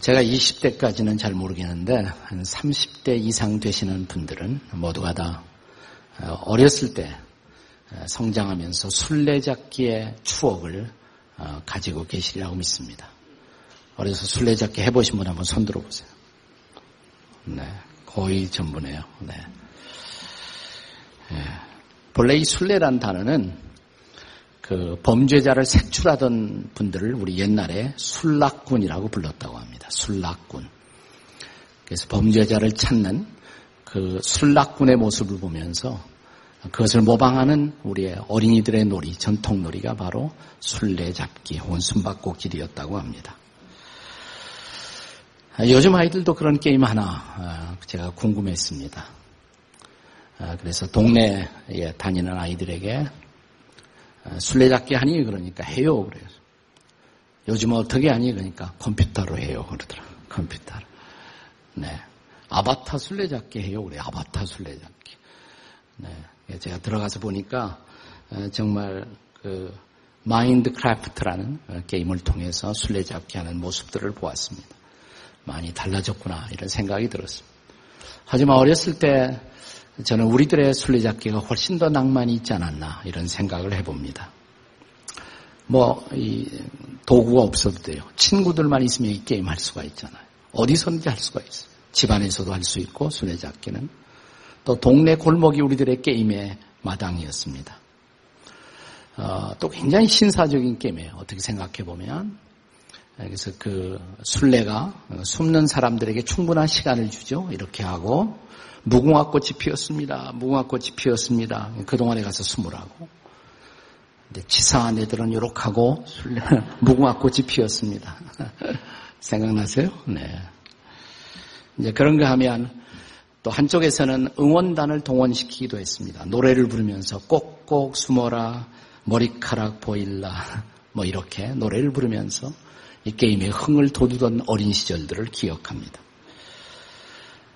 제가 20대까지는 잘 모르겠는데 한 30대 이상 되시는 분들은 모두가 다 어, 어렸을 때 어, 성장하면서 술래잡기의 추억을 어, 가지고 계시리라고 믿습니다. 어려서 술래잡기 해보신 분 한번 손 들어보세요. 네, 거의 전부네요. 네. 네. 본래 이 술래란 단어는 그 범죄자를 색출하던 분들을 우리 옛날에 술락군이라고 불렀다고 합니다. 술락군. 그래서 범죄자를 찾는 그 술락군의 모습을 보면서 그것을 모방하는 우리의 어린이들의 놀이, 전통 놀이가 바로 술래잡기 혹은 숨바꼭질이었다고 합니다. 요즘 아이들도 그런 게임 하나 아, 제가 궁금했습니다. 아, 그래서 동네에 다니는 아이들에게 아, 술래잡기 하니 그러니까 해요 그래요. 요즘 어떻게 하니 그러니까 컴퓨터로 해요 그러더라. 컴퓨터로. 네. 아바타 술래잡기 해요 그래. 아바타 술래잡기. 네. 제가 들어가서 보니까 어, 정말 그 마인드크래프트라는 어, 게임을 통해서 술래잡기 하는 모습들을 보았습니다. 많이 달라졌구나 이런 생각이 들었습니다. 하지만 어렸을 때 저는 우리들의 술래잡기가 훨씬 더 낭만이 있지 않았나 이런 생각을 해봅니다. 뭐, 이 도구가 없어도 돼요. 친구들만 있으면 이 게임 할 수가 있잖아요. 어디서든지 할 수가 있어요. 집안에서도 할 수 있고 술래잡기는 또 동네 골목이 우리들의 게임의 마당이었습니다. 어, 또 굉장히 신사적인 게임이에요. 어떻게 생각해 보면 그래서 그 순례가 숨는 사람들에게 충분한 시간을 주죠. 이렇게 하고 무궁화꽃이 피었습니다. 무궁화꽃이 피었습니다. 그동안에 가서 숨으라고. 근데 치사한 애들은 요렇게 하고 무궁화꽃이 피었습니다. 생각나세요? 네. 이제 그런 거 하면 또 한쪽에서는 응원단을 동원시키기도 했습니다. 노래를 부르면서 꼭꼭 숨어라, 머리카락 보일라, 뭐 이렇게 노래를 부르면서 이 게임에 흥을 돋우던 어린 시절들을 기억합니다.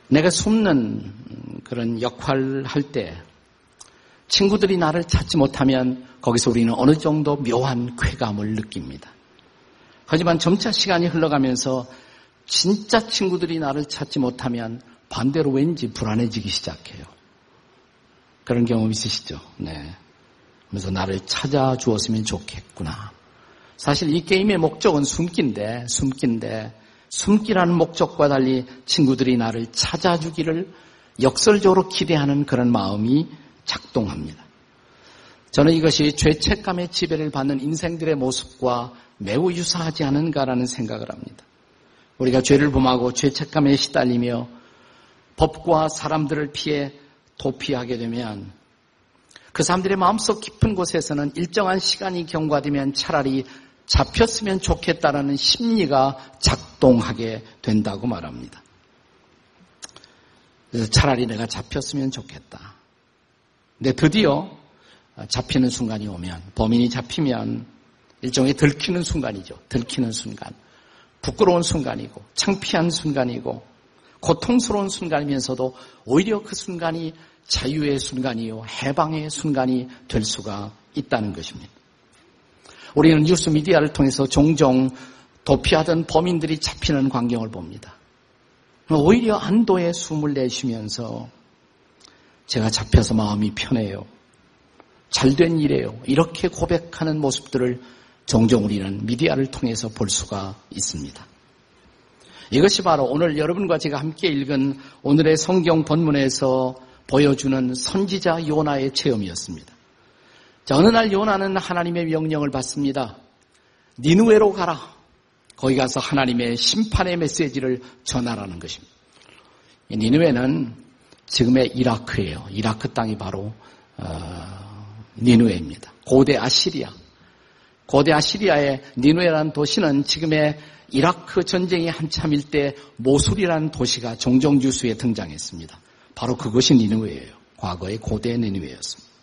내가 숨는 그런 역할을 할 때 친구들이 나를 찾지 못하면 거기서 우리는 어느 정도 묘한 쾌감을 느낍니다. 하지만 점차 시간이 흘러가면서 진짜 친구들이 나를 찾지 못하면 반대로 왠지 불안해지기 시작해요. 그런 경험 있으시죠? 네. 그래서 나를 찾아 주었으면 좋겠구나. 사실 이 게임의 목적은 숨기인데, 숨기인데, 숨기라는 목적과 달리 친구들이 나를 찾아주기를 역설적으로 기대하는 그런 마음이 작동합니다. 저는 이것이 죄책감의 지배를 받는 인생들의 모습과 매우 유사하지 않은가라는 생각을 합니다. 우리가 죄를 범하고 죄책감에 시달리며 법과 사람들을 피해 도피하게 되면 그 사람들의 마음속 깊은 곳에서는 일정한 시간이 경과되면 차라리 잡혔으면 좋겠다라는 심리가 작동하게 된다고 말합니다. 그래서 차라리 내가 잡혔으면 좋겠다. 근데 드디어 잡히는 순간이 오면, 범인이 잡히면 일종의 들키는 순간이죠. 들키는 순간. 부끄러운 순간이고, 창피한 순간이고, 고통스러운 순간이면서도 오히려 그 순간이 자유의 순간이요, 해방의 순간이 될 수가 있다는 것입니다. 우리는 뉴스 미디어를 통해서 종종 도피하던 범인들이 잡히는 광경을 봅니다. 오히려 안도의 숨을 내쉬면서 제가 잡혀서 마음이 편해요. 잘된 일이에요. 이렇게 고백하는 모습들을 종종 우리는 미디어를 통해서 볼 수가 있습니다. 이것이 바로 오늘 여러분과 제가 함께 읽은 오늘의 성경 본문에서 보여주는 선지자 요나의 체험이었습니다. 자, 어느 날 요나는 하나님의 명령을 받습니다. 니누에로 가라. 거기 가서 하나님의 심판의 메시지를 전하라는 것입니다. 니누에는 지금의 이라크예요. 이라크 땅이 바로 어, 니누에입니다. 고대 아시리아. 고대 아시리아의 니누에라는 도시는 지금의 이라크 전쟁이 한참일 때 모술이라는 도시가 종종 뉴스에 등장했습니다. 바로 그것이 니누에예요. 과거의 고대 니누에였습니다.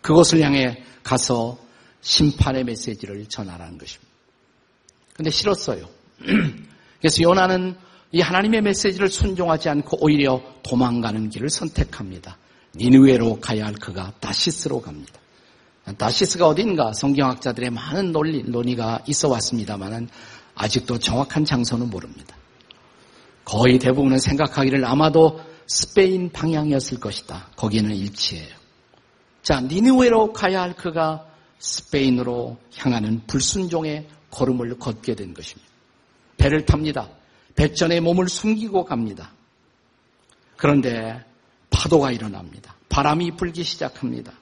그것을 향해 가서 심판의 메시지를 전하라는 것입니다. 근데 싫었어요. 그래서 요나는 이 하나님의 메시지를 순종하지 않고 오히려 도망가는 길을 선택합니다. 니누에로 가야 할 그가 다시스로 갑니다. 다시스가 어딘가 성경학자들의 많은 논리, 논의가 있어 왔습니다만은 아직도 정확한 장소는 모릅니다. 거의 대부분은 생각하기를 아마도 스페인 방향이었을 것이다. 거기는 일치해요. 자, 니누웨로 가야 할 그가 스페인으로 향하는 불순종의 걸음을 걷게 된 것입니다. 배를 탑니다. 백전에 몸을 숨기고 갑니다. 그런데 파도가 일어납니다. 바람이 불기 시작합니다.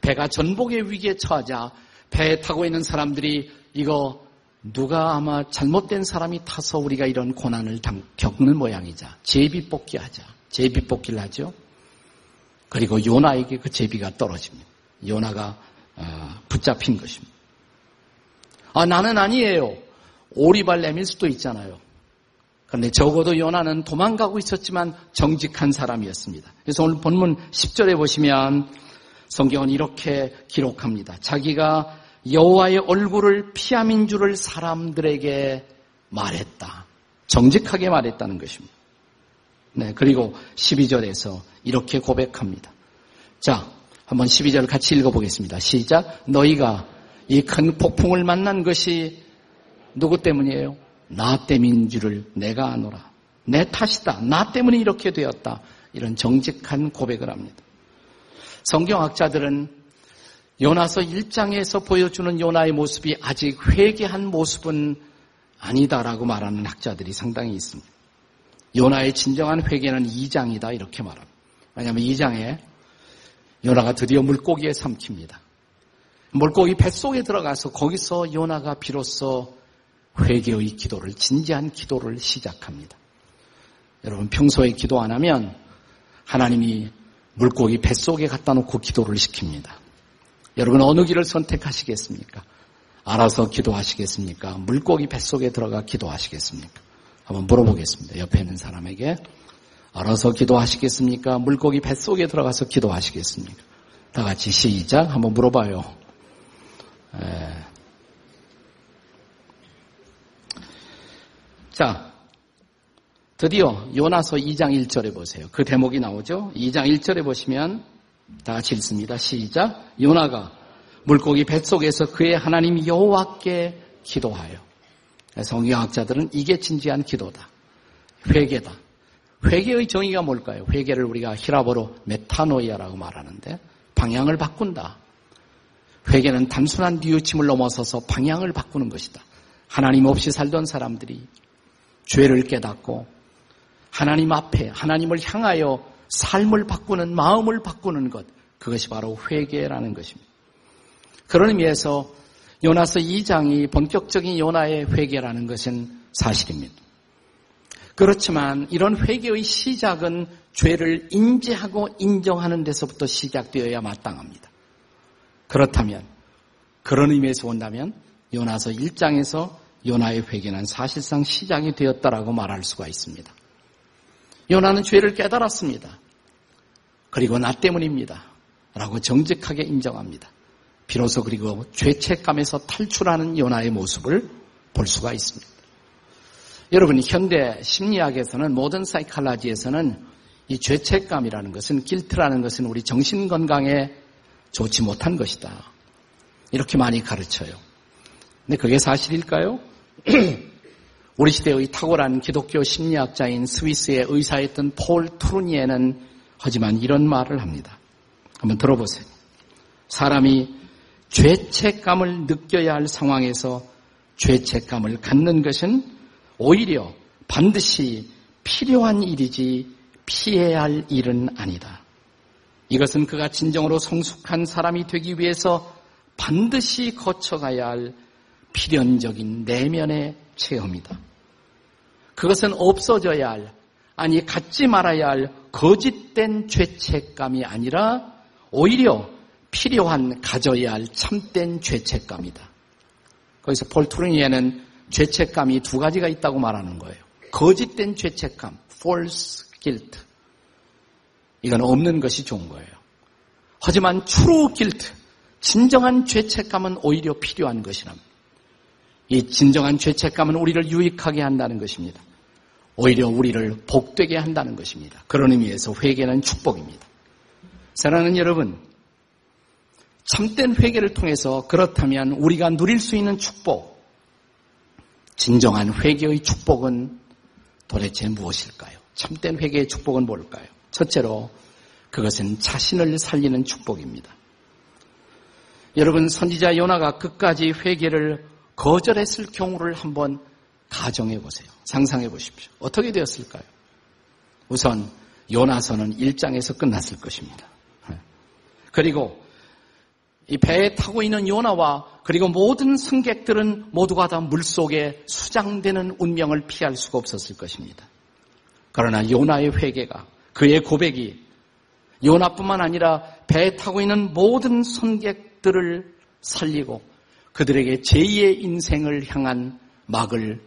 배가 전복의 위기에 처하자 배에 타고 있는 사람들이 이거 누가 아마 잘못된 사람이 타서 우리가 이런 고난을 겪는 모양이자 제비 뽑기 하자. 제비 뽑기를 하죠. 그리고 요나에게 그 제비가 떨어집니다. 요나가 어, 붙잡힌 것입니다. 아 나는 아니에요. 오리발 내밀 수도 있잖아요. 그런데 적어도 요나는 도망가고 있었지만 정직한 사람이었습니다. 그래서 오늘 본문 10절에 보시면 성경은 이렇게 기록합니다. 자기가 여호와의 얼굴을 피함인 줄을 사람들에게 말했다. 정직하게 말했다는 것입니다. 네, 그리고 12절에서 이렇게 고백합니다. 자, 한번 12절 같이 읽어보겠습니다. 시작. 너희가 이 큰 폭풍을 만난 것이 누구 때문이에요? 나 때문인 줄을 내가 아노라. 내 탓이다. 나 때문에 이렇게 되었다. 이런 정직한 고백을 합니다. 성경학자들은 요나서 1장에서 보여주는 요나의 모습이 아직 회개한 모습은 아니다라고 말하는 학자들이 상당히 있습니다. 요나의 진정한 회개는 2장이다 이렇게 말합니다. 왜냐하면 2장에 요나가 드디어 물고기에 삼킵니다. 물고기 뱃속에 들어가서 거기서 요나가 비로소 회개의 기도를 진지한 기도를 시작합니다. 여러분 평소에 기도 안 하면 하나님이 물고기 뱃속에 갖다 놓고 기도를 시킵니다. 여러분 어느 길을 선택하시겠습니까? 알아서 기도하시겠습니까? 물고기 뱃속에 들어가 기도하시겠습니까? 한번 물어보겠습니다. 옆에 있는 사람에게 알아서 기도하시겠습니까? 물고기 뱃속에 들어가서 기도하시겠습니까? 다 같이 시작 한번 물어봐요. 에. 자, 드디어 요나서 2장 1절에 보세요. 그 대목이 나오죠. 2장 1절에 보시면 다 같이 읽습니다. 시작. 요나가 물고기 뱃속에서 그의 하나님 여호와께 기도하여. 성경학자들은 이게 진지한 기도다. 회개다. 회개의 정의가 뭘까요? 회개를 우리가 히라보로 메타노이아라고 말하는데 방향을 바꾼다. 회개는 단순한 뉘우침을 넘어서서 방향을 바꾸는 것이다. 하나님 없이 살던 사람들이 죄를 깨닫고 하나님 앞에 하나님을 향하여 삶을 바꾸는 마음을 바꾸는 것 그것이 바로 회개라는 것입니다. 그런 의미에서 요나서 2장이 본격적인 요나의 회개라는 것은 사실입니다. 그렇지만 이런 회개의 시작은 죄를 인지하고 인정하는 데서부터 시작되어야 마땅합니다. 그렇다면 그런 의미에서 본다면 요나서 1장에서 요나의 회개는 사실상 시작이 되었다라고 말할 수가 있습니다. 요나는 죄를 깨달았습니다. 그리고 나 때문입니다. 라고 정직하게 인정합니다. 비로소 그리고 죄책감에서 탈출하는 요나의 모습을 볼 수가 있습니다. 여러분, 현대 심리학에서는 모든 사이칼라지에서는 이 죄책감이라는 것은 길트라는 것은 우리 정신 건강에 좋지 못한 것이다. 이렇게 많이 가르쳐요. 근데 그게 사실일까요? 우리 시대의 탁월한 기독교 심리학자인 스위스의 의사였던 폴 투르니에는 하지만 이런 말을 합니다. 한번 들어보세요. 사람이 죄책감을 느껴야 할 상황에서 죄책감을 갖는 것은 오히려 반드시 필요한 일이지 피해야 할 일은 아니다. 이것은 그가 진정으로 성숙한 사람이 되기 위해서 반드시 거쳐가야 할 필연적인 내면의 체험이다. 그것은 없어져야 할, 아니 갖지 말아야 할 거짓된 죄책감이 아니라 오히려 필요한 가져야 할 참된 죄책감이다. 거기서 폴 투르니에는 죄책감이 두 가지가 있다고 말하는 거예요. 거짓된 죄책감, false guilt. 이건 없는 것이 좋은 거예요. 하지만 true guilt, 진정한 죄책감은 오히려 필요한 것이랍니다. 이 진정한 죄책감은 우리를 유익하게 한다는 것입니다. 오히려 우리를 복되게 한다는 것입니다. 그런 의미에서 회개는 축복입니다. 사랑하는 여러분, 참된 회개를 통해서 그렇다면 우리가 누릴 수 있는 축복, 진정한 회개의 축복은 도대체 무엇일까요? 참된 회개의 축복은 뭘까요? 첫째로 그것은 자신을 살리는 축복입니다. 여러분 선지자 요나가 끝까지 회개를 거절했을 경우를 한번 가정해 보세요. 상상해 보십시오. 어떻게 되었을까요? 우선 요나서는 1장에서 끝났을 것입니다. 그리고 이 배에 타고 있는 요나와 그리고 모든 승객들은 모두가 다 물속에 수장되는 운명을 피할 수가 없었을 것입니다. 그러나 요나의 회개가 그의 고백이 요나뿐만 아니라 배에 타고 있는 모든 승객들을 살리고 그들에게 제2의 인생을 향한 막을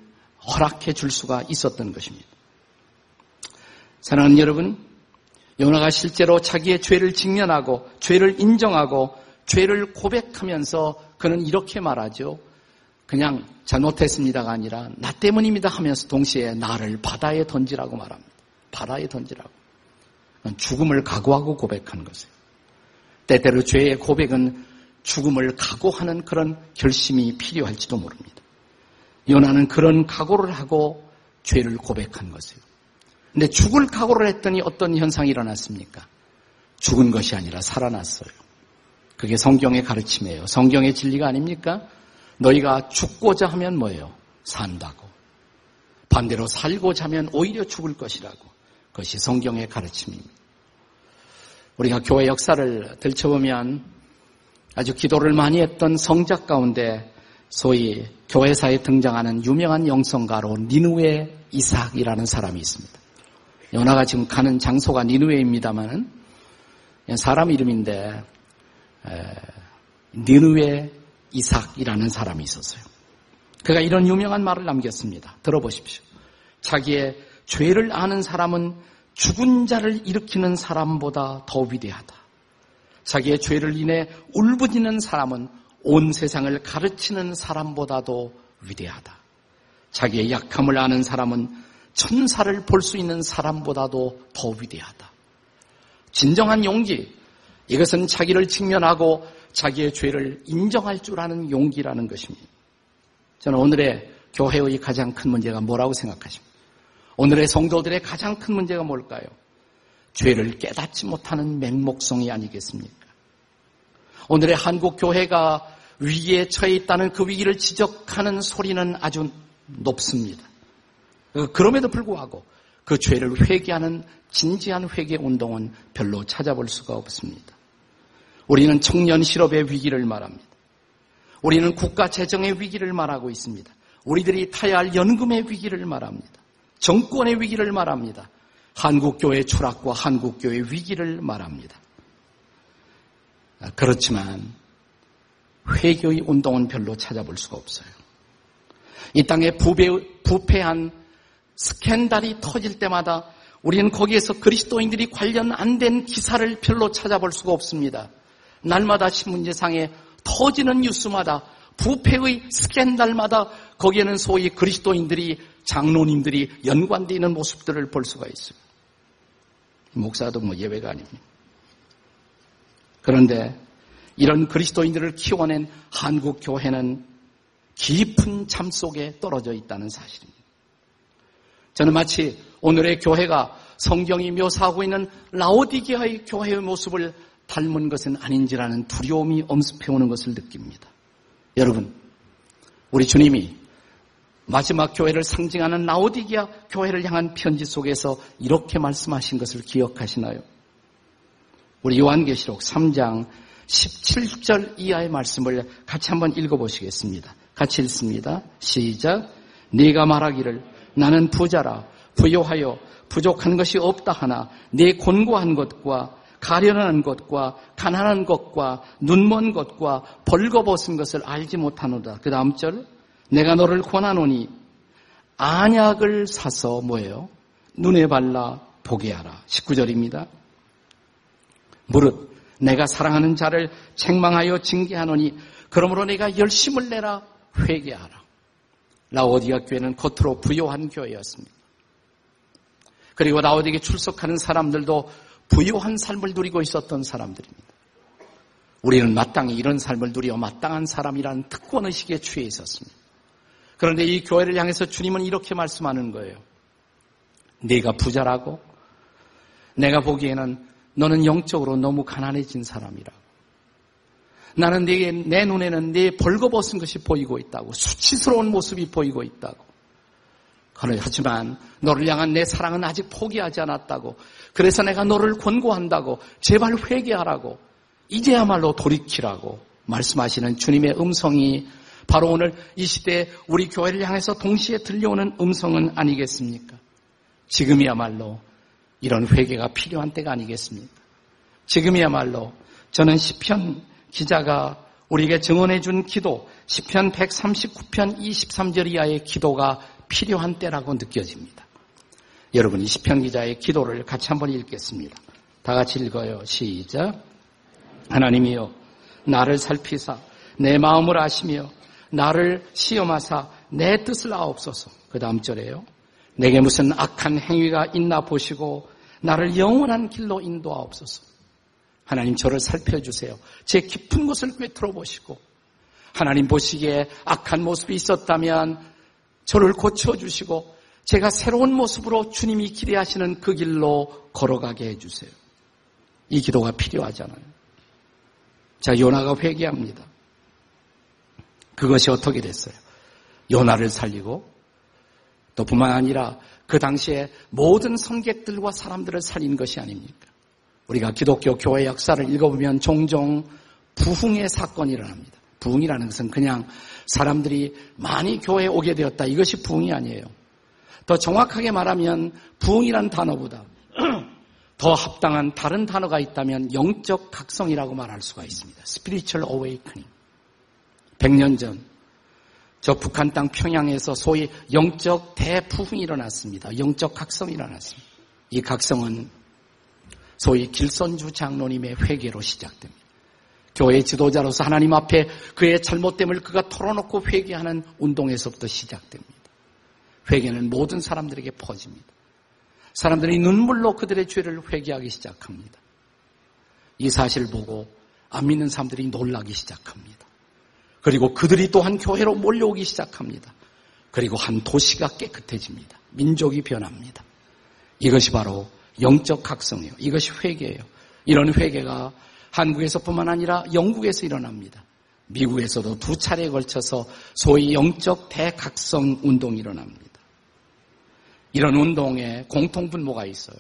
허락해 줄 수가 있었던 것입니다. 사랑하는 여러분, 요나가 실제로 자기의 죄를 직면하고 죄를 인정하고 죄를 고백하면서 그는 이렇게 말하죠. 그냥 잘못했습니다가 아니라 나 때문입니다 하면서 동시에 나를 바다에 던지라고 말합니다. 바다에 던지라고. 죽음을 각오하고 고백하는 것이에요. 때때로 죄의 고백은 죽음을 각오하는 그런 결심이 필요할지도 모릅니다. 요나는 그런 각오를 하고 죄를 고백한 것이에요. 근데 죽을 각오를 했더니 어떤 현상이 일어났습니까? 죽은 것이 아니라 살아났어요. 그게 성경의 가르침이에요. 성경의 진리가 아닙니까? 너희가 죽고자 하면 뭐예요? 산다고. 반대로 살고자 하면 오히려 죽을 것이라고. 그것이 성경의 가르침입니다. 우리가 교회 역사를 들춰보면 아주 기도를 많이 했던 성작 가운데 소위 교회사에 등장하는 유명한 영성가로 니누의 이삭이라는 사람이 있습니다. 요나가 지금 가는 장소가 니누에입니다만은 사람 이름인데 니누의 이삭이라는 사람이 있었어요. 그가 이런 유명한 말을 남겼습니다. 들어보십시오. 자기의 죄를 아는 사람은 죽은 자를 일으키는 사람보다 더 위대하다. 자기의 죄를 인해 울부짖는 사람은 온 세상을 가르치는 사람보다도 위대하다. 자기의 약함을 아는 사람은 천사를 볼 수 있는 사람보다도 더 위대하다. 진정한 용기, 이것은 자기를 직면하고 자기의 죄를 인정할 줄 아는 용기라는 것입니다. 저는 오늘의 교회의 가장 큰 문제가 뭐라고 생각하십니까? 오늘의 성도들의 가장 큰 문제가 뭘까요? 죄를 깨닫지 못하는 맹목성이 아니겠습니까? 오늘의 한국 교회가 위기에 처해 있다는 그 위기를 지적하는 소리는 아주 높습니다. 그럼에도 불구하고 그 죄를 회개하는 진지한 회개 운동은 별로 찾아볼 수가 없습니다. 우리는 청년 실업의 위기를 말합니다. 우리는 국가 재정의 위기를 말하고 있습니다. 우리들이 타야 할 연금의 위기를 말합니다. 정권의 위기를 말합니다. 한국교회 추락과 한국교회 위기를 말합니다. 그렇지만 회교의 운동은 별로 찾아볼 수가 없어요. 이 땅에 부패, 부패한 스캔달이 터질 때마다 우리는 거기에서 그리스도인들이 관련 안 된 기사를 별로 찾아볼 수가 없습니다. 날마다 신문제상에 터지는 뉴스마다 부패의 스캔달마다 거기에는 소위 그리스도인들이 장로님들이 연관되어 있는 모습들을 볼 수가 있어요. 목사도 뭐 예외가 아닙니다. 그런데 이런 그리스도인들을 키워낸 한국 교회는 깊은 잠 속에 떨어져 있다는 사실입니다. 저는 마치 오늘의 교회가 성경이 묘사하고 있는 라오디게아의 교회의 모습을 닮은 것은 아닌지라는 두려움이 엄습해 오는 것을 느낍니다. 여러분, 우리 주님이 마지막 교회를 상징하는 라오디게아 교회를 향한 편지 속에서 이렇게 말씀하신 것을 기억하시나요? 우리 요한계시록 3장 17절 이하의 말씀을 같이 한번 읽어보시겠습니다. 같이 읽습니다. 시작. 네가 말하기를 나는 부자라 부요하여 부족한 것이 없다 하나 네 곤고한 것과 가련한 것과 가난한 것과 눈먼 것과 벌거벗은 것을 알지 못하노다. 그 다음 절 내가 너를 권하노니 안약을 사서 뭐예요? 눈에 발라 보게 하라. 19절입니다. 무릇 내가 사랑하는 자를 책망하여 징계하노니 그러므로 내가 열심을 내라 회개하라. 라오디아 교회는 겉으로 부요한 교회였습니다. 그리고 라오디에 출석하는 사람들도 부요한 삶을 누리고 있었던 사람들입니다. 우리는 마땅히 이런 삶을 누려 마땅한 사람이라는 특권의식에 취해 있었습니다. 그런데 이 교회를 향해서 주님은 이렇게 말씀하는 거예요. 네가 부자라고? 내가 보기에는 너는 영적으로 너무 가난해진 사람이라고. 나는 내, 내 눈에는 네 벌거벗은 것이 보이고 있다고. 수치스러운 모습이 보이고 있다고. 하지만 너를 향한 내 사랑은 아직 포기하지 않았다고. 그래서 내가 너를 권고한다고. 제발 회개하라고. 이제야말로 돌이키라고 말씀하시는 주님의 음성이 바로 오늘 이 시대에 우리 교회를 향해서 동시에 들려오는 음성은 아니겠습니까? 지금이야말로 이런 회개가 필요한 때가 아니겠습니까? 지금이야말로 저는 시편 기자가 우리에게 증언해 준 기도, 시편 139편 23절 이하의 기도가 필요한 때라고 느껴집니다. 여러분, 이 시편 기자의 기도를 같이 한번 읽겠습니다. 다 같이 읽어요. 시작. 하나님이여, 나를 살피사, 내 마음을 아시며, 나를 시험하사, 내 뜻을 아옵소서. 그 다음 절에요. 내게 무슨 악한 행위가 있나 보시고, 나를 영원한 길로 인도하옵소서. 하나님 저를 살펴주세요. 제 깊은 곳을 꿰뚫어 보시고 하나님 보시기에 악한 모습이 있었다면 저를 고쳐주시고 제가 새로운 모습으로 주님이 기대하시는 그 길로 걸어가게 해주세요. 이 기도가 필요하잖아요. 자, 요나가 회개합니다. 그것이 어떻게 됐어요? 요나를 살리고 또 뿐만 아니라 그 당시에 모든 성객들과 사람들을 살린 것이 아닙니까? 우리가 기독교 교회 역사를 읽어보면 종종 부흥의 사건이 일어납니다. 부흥이라는 것은 그냥 사람들이 많이 교회에 오게 되었다. 이것이 부흥이 아니에요. 더 정확하게 말하면 부흥이란 단어보다 더 합당한 다른 단어가 있다면 영적 각성이라고 말할 수가 있습니다. Spiritual Awakening. 100년 전, 저 북한 땅 평양에서 소위 영적 대부흥이 일어났습니다. 영적 각성이 일어났습니다. 이 각성은 소위 길선주 장로님의 회개로 시작됩니다. 교회 지도자로서 하나님 앞에 그의 잘못됨을 그가 털어놓고 회개하는 운동에서부터 시작됩니다. 회개는 모든 사람들에게 퍼집니다. 사람들이 눈물로 그들의 죄를 회개하기 시작합니다. 이 사실을 보고 안 믿는 사람들이 놀라기 시작합니다. 그리고 그들이 또한 교회로 몰려오기 시작합니다. 그리고 한 도시가 깨끗해집니다. 민족이 변합니다. 이것이 바로 영적 각성이에요. 이것이 회개예요. 이런 회개가 한국에서뿐만 아니라 영국에서 일어납니다. 미국에서도 두 차례에 걸쳐서 소위 영적 대각성 운동이 일어납니다. 이런 운동에 공통분모가 있어요.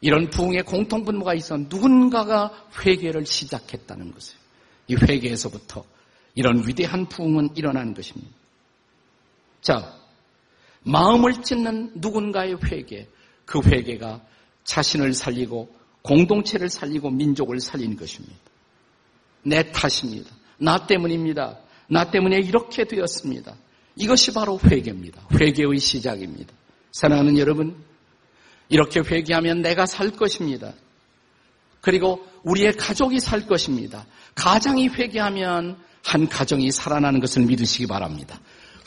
이런 부흥에 공통분모가 있어 누군가가 회개를 시작했다는 것이에요. 이 회개에서부터 이런 위대한 부흥은 일어나는 것입니다. 자, 마음을 찢는 누군가의 회개, 그 회개가 자신을 살리고 공동체를 살리고 민족을 살리는 것입니다. 내 탓입니다. 나 때문입니다. 나 때문에 이렇게 되었습니다. 이것이 바로 회개입니다. 회개의 시작입니다. 사랑하는 여러분, 이렇게 회개하면 내가 살 것입니다. 그리고 우리의 가족이 살 것입니다. 가장이 회개하면 한 가정이 살아나는 것을 믿으시기 바랍니다.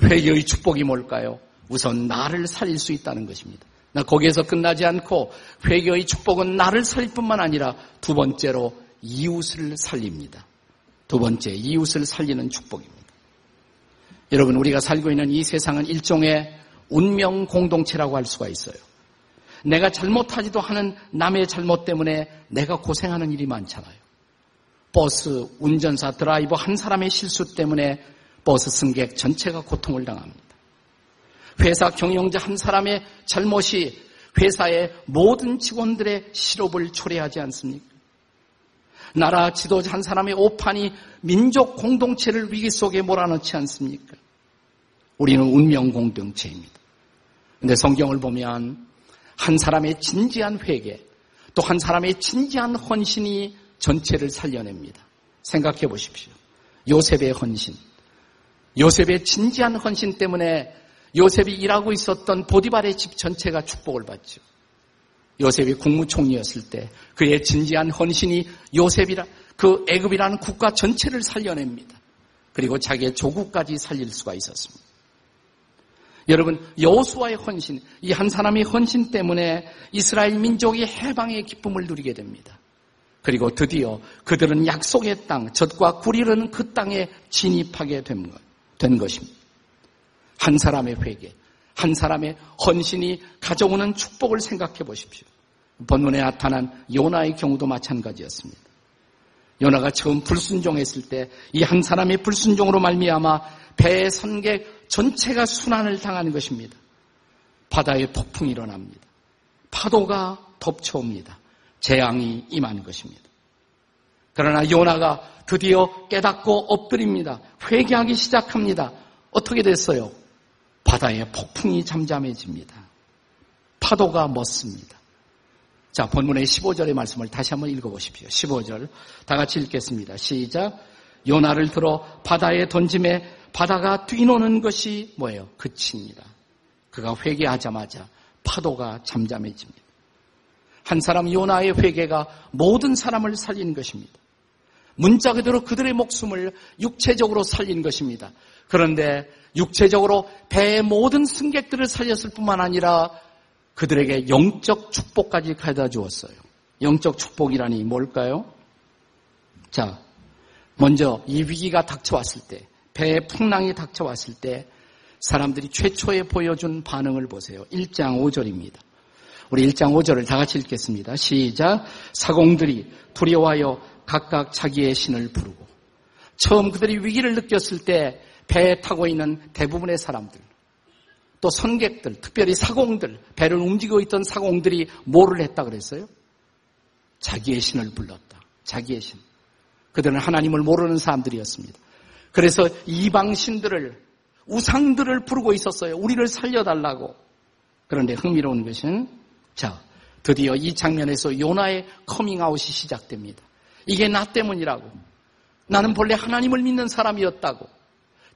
회개의 축복이 뭘까요? 우선 나를 살릴 수 있다는 것입니다. 나 거기에서 끝나지 않고 회개의 축복은 나를 살릴 뿐만 아니라 두 번째로 이웃을 살립니다. 두 번째, 이웃을 살리는 축복입니다. 여러분, 우리가 살고 있는 이 세상은 일종의 운명 공동체라고 할 수가 있어요. 내가 잘못하지도 않은 남의 잘못 때문에 내가 고생하는 일이 많잖아요. 버스 운전사 드라이버 한 사람의 실수 때문에 버스 승객 전체가 고통을 당합니다. 회사 경영자 한 사람의 잘못이 회사의 모든 직원들의 실업을 초래하지 않습니까? 나라 지도자 한 사람의 오판이 민족 공동체를 위기 속에 몰아넣지 않습니까? 우리는 운명 공동체입니다. 근데 성경을 보면 한 사람의 진지한 회개, 또 한 사람의 진지한 헌신이 전체를 살려냅니다. 생각해 보십시오. 요셉의 헌신. 요셉의 진지한 헌신 때문에 요셉이 일하고 있었던 보디발의 집 전체가 축복을 받죠. 요셉이 국무총리였을 때 그의 진지한 헌신이 요셉이라 그 애굽이라는 국가 전체를 살려냅니다. 그리고 자기의 조국까지 살릴 수가 있었습니다. 여러분 여호수아의 헌신, 이 한 사람의 헌신 때문에 이스라엘 민족이 해방의 기쁨을 누리게 됩니다. 그리고 드디어 그들은 약속의 땅, 젖과 흐르는 그 땅에 진입하게 된 것입니다. 한 사람의 회개, 한 사람의 헌신이 가져오는 축복을 생각해 보십시오. 본문에 나타난 요나의 경우도 마찬가지였습니다. 요나가 처음 불순종했을 때 이 한 사람의 불순종으로 말미암아 배의 선객 전체가 순환을 당하는 것입니다. 바다에 폭풍이 일어납니다. 파도가 덮쳐옵니다. 재앙이 임하는 것입니다. 그러나 요나가 드디어 깨닫고 엎드립니다. 회개하기 시작합니다. 어떻게 됐어요? 바다에 폭풍이 잠잠해집니다. 파도가 멎습니다. 자, 본문의 15절의 말씀을 다시 한번 읽어보십시오. 15절. 다 같이 읽겠습니다. 시작. 요나를 들어 바다에 던짐에 바다가 뛰노는 것이 뭐예요? 그칩니다. 그가 회개하자마자 파도가 잠잠해집니다. 한 사람 요나의 회개가 모든 사람을 살린 것입니다. 문자 그대로 그들의 목숨을 육체적으로 살린 것입니다. 그런데 육체적으로 배의 모든 승객들을 살렸을 뿐만 아니라 그들에게 영적 축복까지 가져다 주었어요. 영적 축복이라니 뭘까요? 자, 먼저 이 위기가 닥쳐왔을 때, 배의 풍랑이 닥쳐왔을 때 사람들이 최초에 보여준 반응을 보세요. 1장 5절입니다. 우리 1장 5절을 다 같이 읽겠습니다. 시작. 사공들이 두려워하여 각각 자기의 신을 부르고 처음 그들이 위기를 느꼈을 때 배에 타고 있는 대부분의 사람들 또 선객들, 특별히 사공들, 배를 움직이고 있던 사공들이 뭐를 했다 그랬어요? 자기의 신을 불렀다. 자기의 신. 그들은 하나님을 모르는 사람들이었습니다. 그래서 이방 신들을 우상들을 부르고 있었어요. 우리를 살려달라고. 그런데 흥미로운 것은 자 드디어 이 장면에서 요나의 커밍아웃이 시작됩니다. 이게 나 때문이라고. 나는 본래 하나님을 믿는 사람이었다고.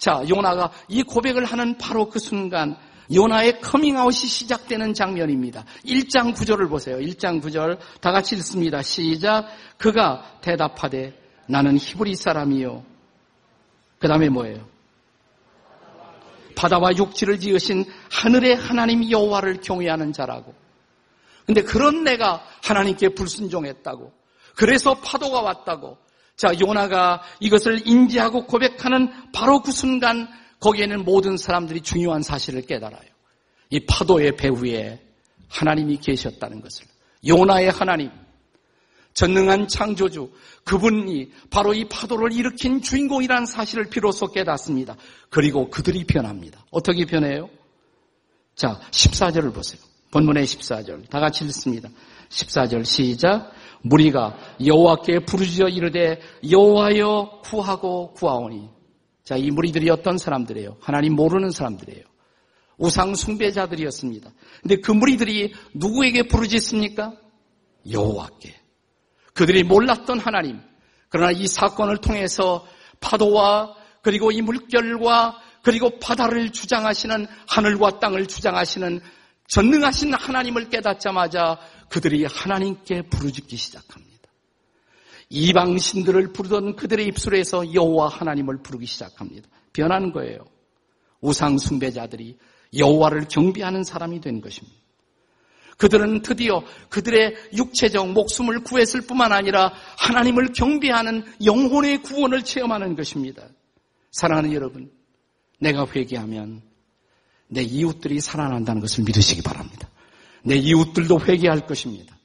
자, 요나가 이 고백을 하는 바로 그 순간 요나의 커밍아웃이 시작되는 장면입니다. 1장 9절을 보세요. 1장 9절 다 같이 읽습니다. 시작. 그가 대답하되 나는 히브리 사람이요. 그 다음에 뭐예요? 바다와 육지를 지으신 하늘의 하나님 여호와를 경외하는 자라고. 근데 그런 내가 하나님께 불순종했다고. 그래서 파도가 왔다고. 자, 요나가 이것을 인지하고 고백하는 바로 그 순간 거기에는 모든 사람들이 중요한 사실을 깨달아요. 이 파도의 배후에 하나님이 계셨다는 것을. 요나의 하나님, 전능한 창조주, 그분이 바로 이 파도를 일으킨 주인공이라는 사실을 비로소 깨닫습니다. 그리고 그들이 변합니다. 어떻게 변해요? 자, 14절을 보세요. 본문의 14절. 다 같이 읽습니다. 14절 시작. 무리가 여호와께 부르짖어 이르되 여호와여 구하고 구하오니. 자, 이 무리들이 어떤 사람들이에요? 하나님 모르는 사람들이에요. 우상 숭배자들이었습니다. 근데 그 무리들이 누구에게 부르짖습니까? 여호와께. 그들이 몰랐던 하나님. 그러나 이 사건을 통해서 파도와 그리고 이 물결과 그리고 바다를 주장하시는 하늘과 땅을 주장하시는 전능하신 하나님을 깨닫자마자 그들이 하나님께 부르짖기 시작합니다. 이방 신들을 부르던 그들의 입술에서 여호와 하나님을 부르기 시작합니다. 변하는 거예요. 우상 숭배자들이 여호와를 경배하는 사람이 된 것입니다. 그들은 드디어 그들의 육체적 목숨을 구했을 뿐만 아니라 하나님을 경배하는 영혼의 구원을 체험하는 것입니다. 사랑하는 여러분, 내가 회개하면 내 이웃들이 살아난다는 것을 믿으시기 바랍니다. 내 이웃들도 회개할 것입니다.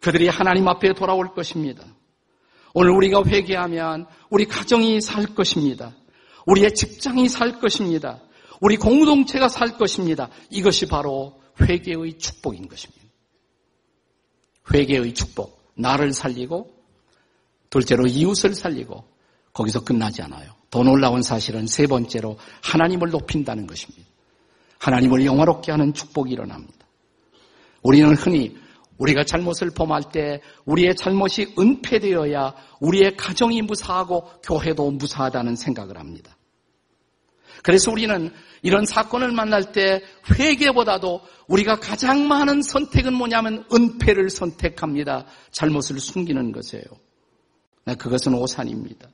그들이 하나님 앞에 돌아올 것입니다. 오늘 우리가 회개하면 우리 가정이 살 것입니다. 우리의 직장이 살 것입니다. 우리 공동체가 살 것입니다. 이것이 바로 회개의 축복인 것입니다. 회개의 축복. 나를 살리고 둘째로 이웃을 살리고 거기서 끝나지 않아요. 더 놀라운 사실은 세 번째로 하나님을 높인다는 것입니다. 하나님을 영화롭게 하는 축복이 일어납니다. 우리는 흔히 우리가 잘못을 범할 때 우리의 잘못이 은폐되어야 우리의 가정이 무사하고 교회도 무사하다는 생각을 합니다. 그래서 우리는 이런 사건을 만날 때 회개보다도 우리가 가장 많은 선택은 뭐냐면 은폐를 선택합니다. 잘못을 숨기는 것이에요. 네, 그것은 오산입니다.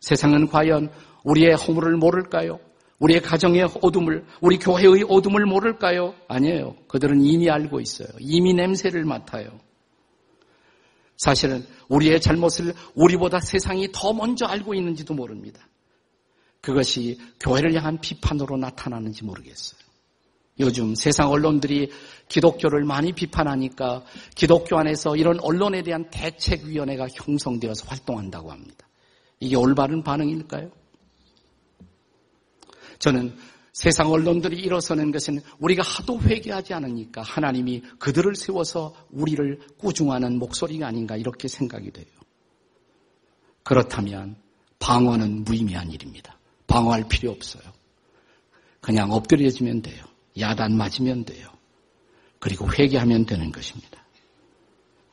세상은 과연 우리의 허물을 모를까요? 우리의 가정의 어둠을, 우리 교회의 어둠을 모를까요? 아니에요. 그들은 이미 알고 있어요. 이미 냄새를 맡아요. 사실은 우리의 잘못을 우리보다 세상이 더 먼저 알고 있는지도 모릅니다. 그것이 교회를 향한 비판으로 나타나는지 모르겠어요. 요즘 세상 언론들이 기독교를 많이 비판하니까 기독교 안에서 이런 언론에 대한 대책위원회가 형성되어서 활동한다고 합니다. 이게 올바른 반응일까요? 저는 세상 언론들이 일어서는 것은 우리가 하도 회개하지 않으니까 하나님이 그들을 세워서 우리를 꾸중하는 목소리가 아닌가 이렇게 생각이 돼요. 그렇다면 방어는 무의미한 일입니다. 방어할 필요 없어요. 그냥 엎드려지면 돼요. 야단 맞으면 돼요. 그리고 회개하면 되는 것입니다.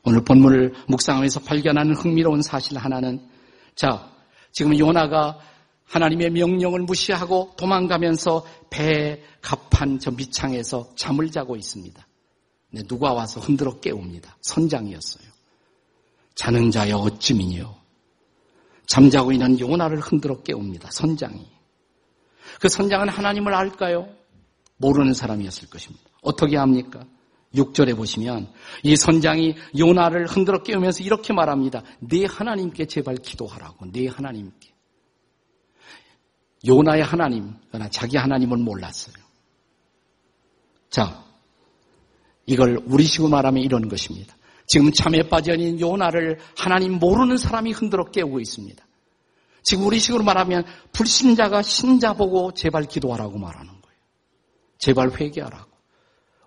오늘 본문을 묵상하면서 발견하는 흥미로운 사실 하나는 자, 지금 요나가 하나님의 명령을 무시하고 도망가면서 배에 갑한 저 밑창에서 잠을 자고 있습니다. 네, 누가 와서 흔들어 깨웁니다. 선장이었어요. 자는 자여 어찌미니요. 잠자고 있는 요나를 흔들어 깨웁니다. 선장이. 그 선장은 하나님을 알까요? 모르는 사람이었을 것입니다. 어떻게 합니까? 6절에 보시면 이 선장이 요나를 흔들어 깨우면서 이렇게 말합니다. 네 하나님께 제발 기도하라고. 네 하나님께. 요나의 하나님, 그러나 자기 하나님을 몰랐어요. 자, 이걸 우리식으로 말하면 이런 것입니다. 지금 잠에 빠져 있는 요나를 하나님 모르는 사람이 흔들어 깨우고 있습니다. 지금 우리식으로 말하면 불신자가 신자 보고 제발 기도하라고 말하는 거예요. 제발 회개하라고.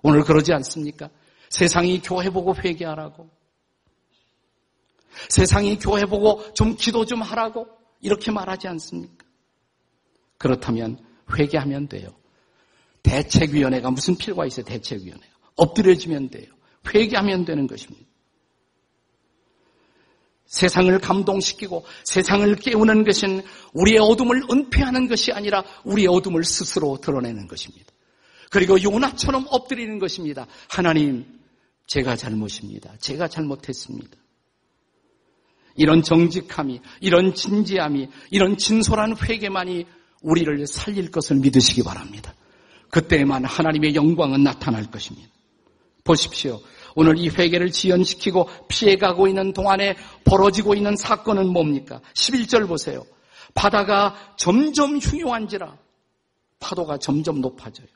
오늘 그러지 않습니까? 세상이 교회 보고 회개하라고. 세상이 교회 보고 좀 기도 좀 하라고 이렇게 말하지 않습니까? 그렇다면 회개하면 돼요. 대책위원회가 무슨 필요가 있어요? 대책위원회가. 엎드려지면 돼요. 회개하면 되는 것입니다. 세상을 감동시키고 세상을 깨우는 것은 우리의 어둠을 은폐하는 것이 아니라 우리의 어둠을 스스로 드러내는 것입니다. 그리고 요나처럼 엎드리는 것입니다. 하나님, 제가 잘못입니다. 제가 잘못했습니다. 이런 정직함이, 이런 진지함이, 이런 진솔한 회개만이 우리를 살릴 것을 믿으시기 바랍니다. 그때만 하나님의 영광은 나타날 것입니다. 보십시오. 오늘 이 회개를 지연시키고 피해가고 있는 동안에 벌어지고 있는 사건은 뭡니까? 11절 보세요. 바다가 점점 흉흉한지라 파도가 점점 높아져요.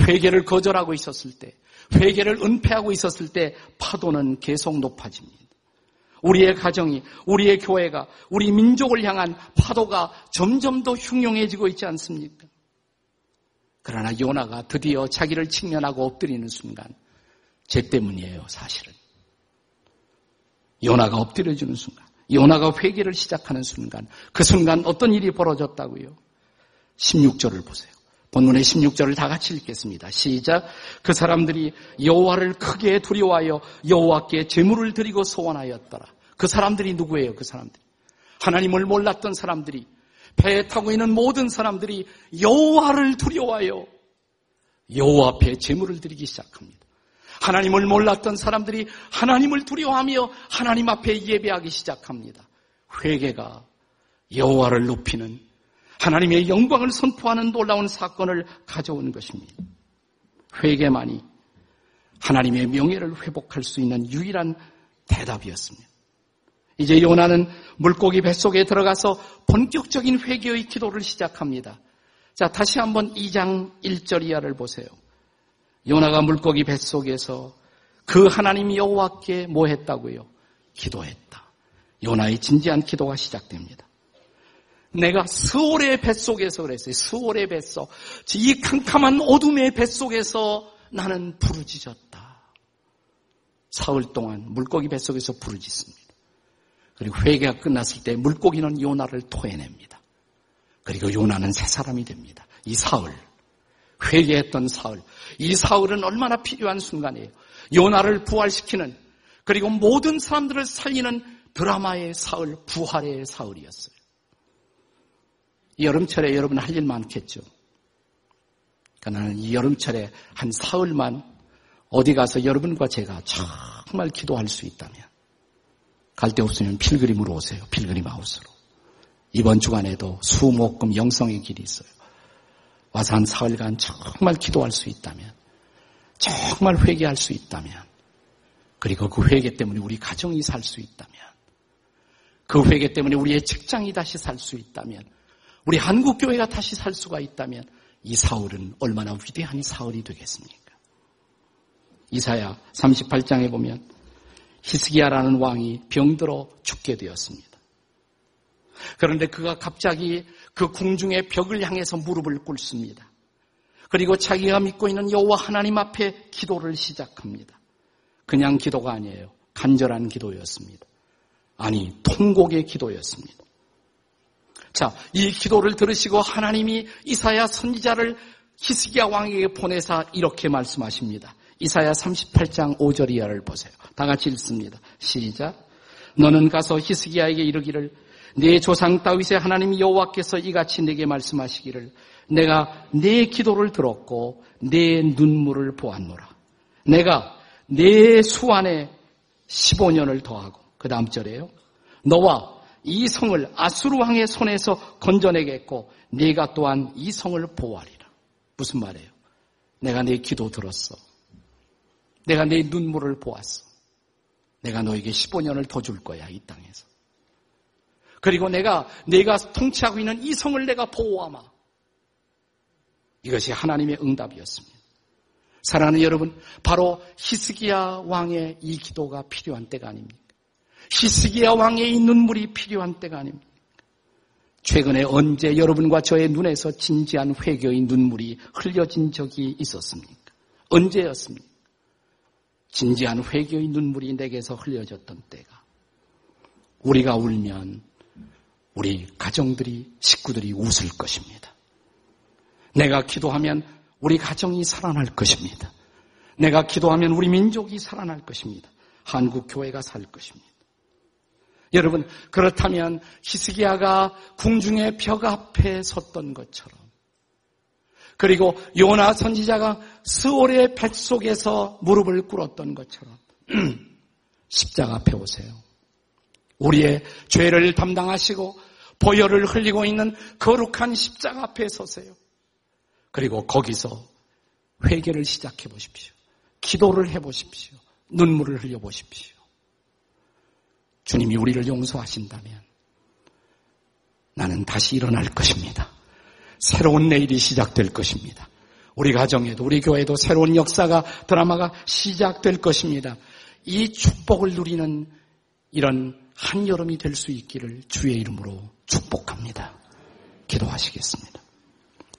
회개를 거절하고 있었을 때, 회개를 은폐하고 있었을 때 파도는 계속 높아집니다. 우리의 가정이, 우리의 교회가, 우리 민족을 향한 파도가 점점 더 흉흉해지고 있지 않습니까? 그러나 요나가 드디어 자기를 직면하고 엎드리는 순간, 제 때문이에요, 사실은. 요나가 엎드려주는 순간, 요나가 회개를 시작하는 순간, 그 순간 어떤 일이 벌어졌다고요? 16절을 보세요. 본문의 16절을 다 같이 읽겠습니다. 시작. 그 사람들이 여호와를 크게 두려워하여 여호와께 제물을 드리고 소원하였더라. 그 사람들이 누구예요? 그 사람들이 하나님을 몰랐던 사람들이 배에 타고 있는 모든 사람들이 여호와를 두려워하여 여호와 앞에 제물을 드리기 시작합니다. 하나님을 몰랐던 사람들이 하나님을 두려워하며 하나님 앞에 예배하기 시작합니다. 회개가 여호와를 높이는 하나님의 영광을 선포하는 놀라운 사건을 가져오는 것입니다. 회개만이 하나님의 명예를 회복할 수 있는 유일한 대답이었습니다. 이제 요나는 물고기 뱃속에 들어가서 본격적인 회개의 기도를 시작합니다. 자, 다시 한번 2장 1절 이하를 보세요. 요나가 물고기 뱃속에서 그 하나님 여호와께 뭐 했다고요? 기도했다. 요나의 진지한 기도가 시작됩니다. 내가 스월의 뱃속에서 그랬어요. 스월의 뱃속. 이 캄캄한 어둠의 뱃속에서 나는 부르짖었다. 사흘 동안 물고기 뱃속에서 부르짖습니다. 그리고 회개가 끝났을 때 물고기는 요나를 토해냅니다. 그리고 요나는 새 사람이 됩니다. 이 사흘. 회개했던 사흘. 이 사흘은 얼마나 필요한 순간이에요. 요나를 부활시키는 그리고 모든 사람들을 살리는 드라마의 사흘, 부활의 사흘이었어요. 여름철에 여러분 할 일 많겠죠. 그러니까 나는 이 여름철에 한 사흘만 어디 가서 여러분과 제가 정말 기도할 수 있다면 갈 데 없으면 필그림으로 오세요. 필그림 하우스로. 이번 주간에도 수목금 영성의 길이 있어요. 와서 한 사흘간 정말 기도할 수 있다면 정말 회개할 수 있다면 그리고 그 회개 때문에 우리 가정이 살 수 있다면 그 회개 때문에 우리의 직장이 다시 살 수 있다면 우리 한국 교회가 다시 살 수가 있다면 이 사울은 얼마나 위대한 사울이 되겠습니까? 이사야 38장에 보면 히스기야라는 왕이 병들어 죽게 되었습니다. 그런데 그가 갑자기 그 궁중의 벽을 향해서 무릎을 꿇습니다. 그리고 자기가 믿고 있는 여호와 하나님 앞에 기도를 시작합니다. 그냥 기도가 아니에요. 간절한 기도였습니다. 아니, 통곡의 기도였습니다. 자, 이 기도를 들으시고 하나님이 이사야 선지자를 히스기야 왕에게 보내사 이렇게 말씀하십니다. 이사야 38장 5절 이하를 보세요. 다 같이 읽습니다. 시작. 너는 가서 히스기야에게 이르기를 내 조상 다윗의 하나님 여호와께서 이같이 내게 말씀하시기를 내가 내 기도를 들었고 내 눈물을 보았노라. 내가 내 수완에 15년을 더하고 그 다음 절에요. 너와 이 성을 아수르 왕의 손에서 건져내겠고 네가 또한 이 성을 보호하리라. 무슨 말이에요? 내가 내 기도 들었어. 내가 내 눈물을 보았어. 내가 너에게 15년을 더 줄 거야, 이 땅에서. 그리고 내가, 내가 통치하고 있는 이 성을 내가 보호하마. 이것이 하나님의 응답이었습니다. 사랑하는 여러분, 바로 히스기야 왕의 이 기도가 필요한 때가 아닙니까? 히스기야 왕의 이 눈물이 필요한 때가 아닙니까? 최근에 언제 여러분과 저의 눈에서 진지한 회개의 눈물이 흘려진 적이 있었습니까? 언제였습니까? 진지한 회개의 눈물이 내게서 흘려졌던 때가 우리가 울면 우리 가정들이 식구들이 웃을 것입니다. 내가 기도하면 우리 가정이 살아날 것입니다. 내가 기도하면 우리 민족이 살아날 것입니다. 한국 교회가 살 것입니다. 여러분 그렇다면 히스기야가 궁중의 벽 앞에 섰던 것처럼 그리고 요나 선지자가 스올의 뱃 속에서 무릎을 꿇었던 것처럼 십자가 앞에 오세요. 우리의 죄를 담당하시고 보혈을 흘리고 있는 거룩한 십자가 앞에 서세요. 그리고 거기서 회개를 시작해 보십시오. 기도를 해 보십시오. 눈물을 흘려 보십시오. 주님이 우리를 용서하신다면 나는 다시 일어날 것입니다. 새로운 내일이 시작될 것입니다. 우리 가정에도 우리 교회도 새로운 역사가 드라마가 시작될 것입니다. 이 축복을 누리는 이런 한여름이 될 수 있기를 주의 이름으로 축복합니다. 기도하시겠습니다.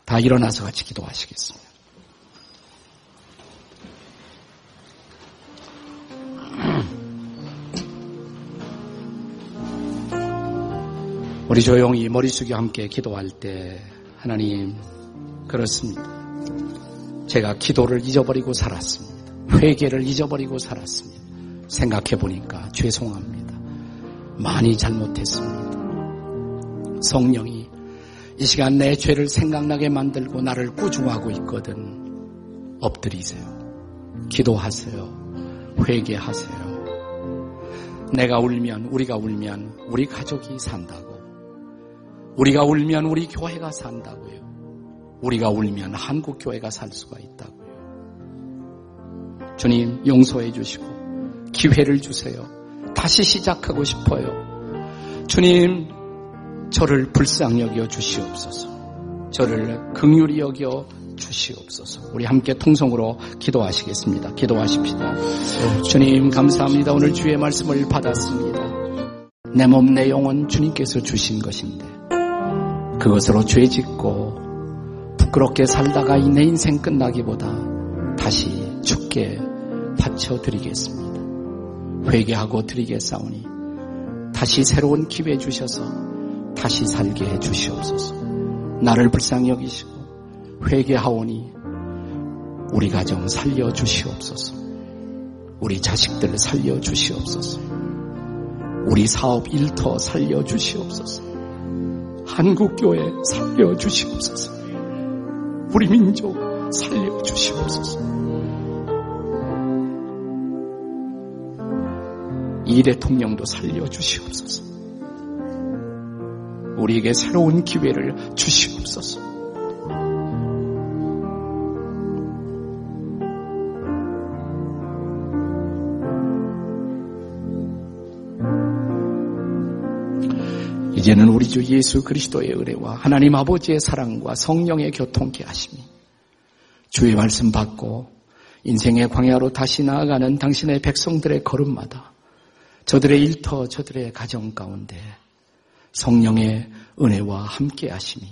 다 일어나서 같이 기도하시겠습니다. 우리 조용히 머리 숙여 함께 기도할 때 하나님 그렇습니다. 제가 기도를 잊어버리고 살았습니다. 회개를 잊어버리고 살았습니다. 생각해 보니까 죄송합니다. 많이 잘못했습니다. 성령이 이 시간 내 죄를 생각나게 만들고 나를 꾸중하고 있거든. 엎드리세요. 기도하세요. 회개하세요. 내가 울면, 우리가 울면 우리 가족이 산다고. 우리가 울면 우리 교회가 산다고요. 우리가 울면 한국 교회가 살 수가 있다고요. 주님 용서해 주시고 기회를 주세요. 다시 시작하고 싶어요. 주님 저를 불쌍히 여겨 주시옵소서. 저를 긍휼히 여겨 주시옵소서. 우리 함께 통성으로 기도하시겠습니다. 기도하십시다. 주님 감사합니다. 오늘 주의 말씀을 받았습니다. 내 몸, 내 영혼 주님께서 주신 것인데 그것으로 죄 짓고 부끄럽게 살다가 이 내 인생 끝나기보다 다시 죽게 바쳐드리겠습니다. 회개하고 드리겠사오니 다시 새로운 기회 주셔서 다시 살게 해 주시옵소서. 나를 불쌍히 여기시고 회개하오니 우리 가정 살려 주시옵소서. 우리 자식들 살려 주시옵소서. 우리 사업 일터 살려 주시옵소서. 한국교회 살려주시옵소서. 우리 민족 살려주시옵소서. 이 대통령도 살려주시옵소서. 우리에게 새로운 기회를 주시옵소서. 이제는 우리 주 예수 그리스도의 은혜와 하나님 아버지의 사랑과 성령의 교통케 하심이 주의 말씀 받고 인생의 광야로 다시 나아가는 당신의 백성들의 걸음마다 저들의 일터, 저들의 가정 가운데 성령의 은혜와 함께 하심이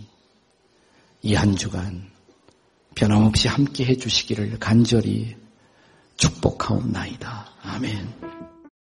이 한 주간 변함없이 함께 해 주시기를 간절히 축복하옵나이다. 아멘.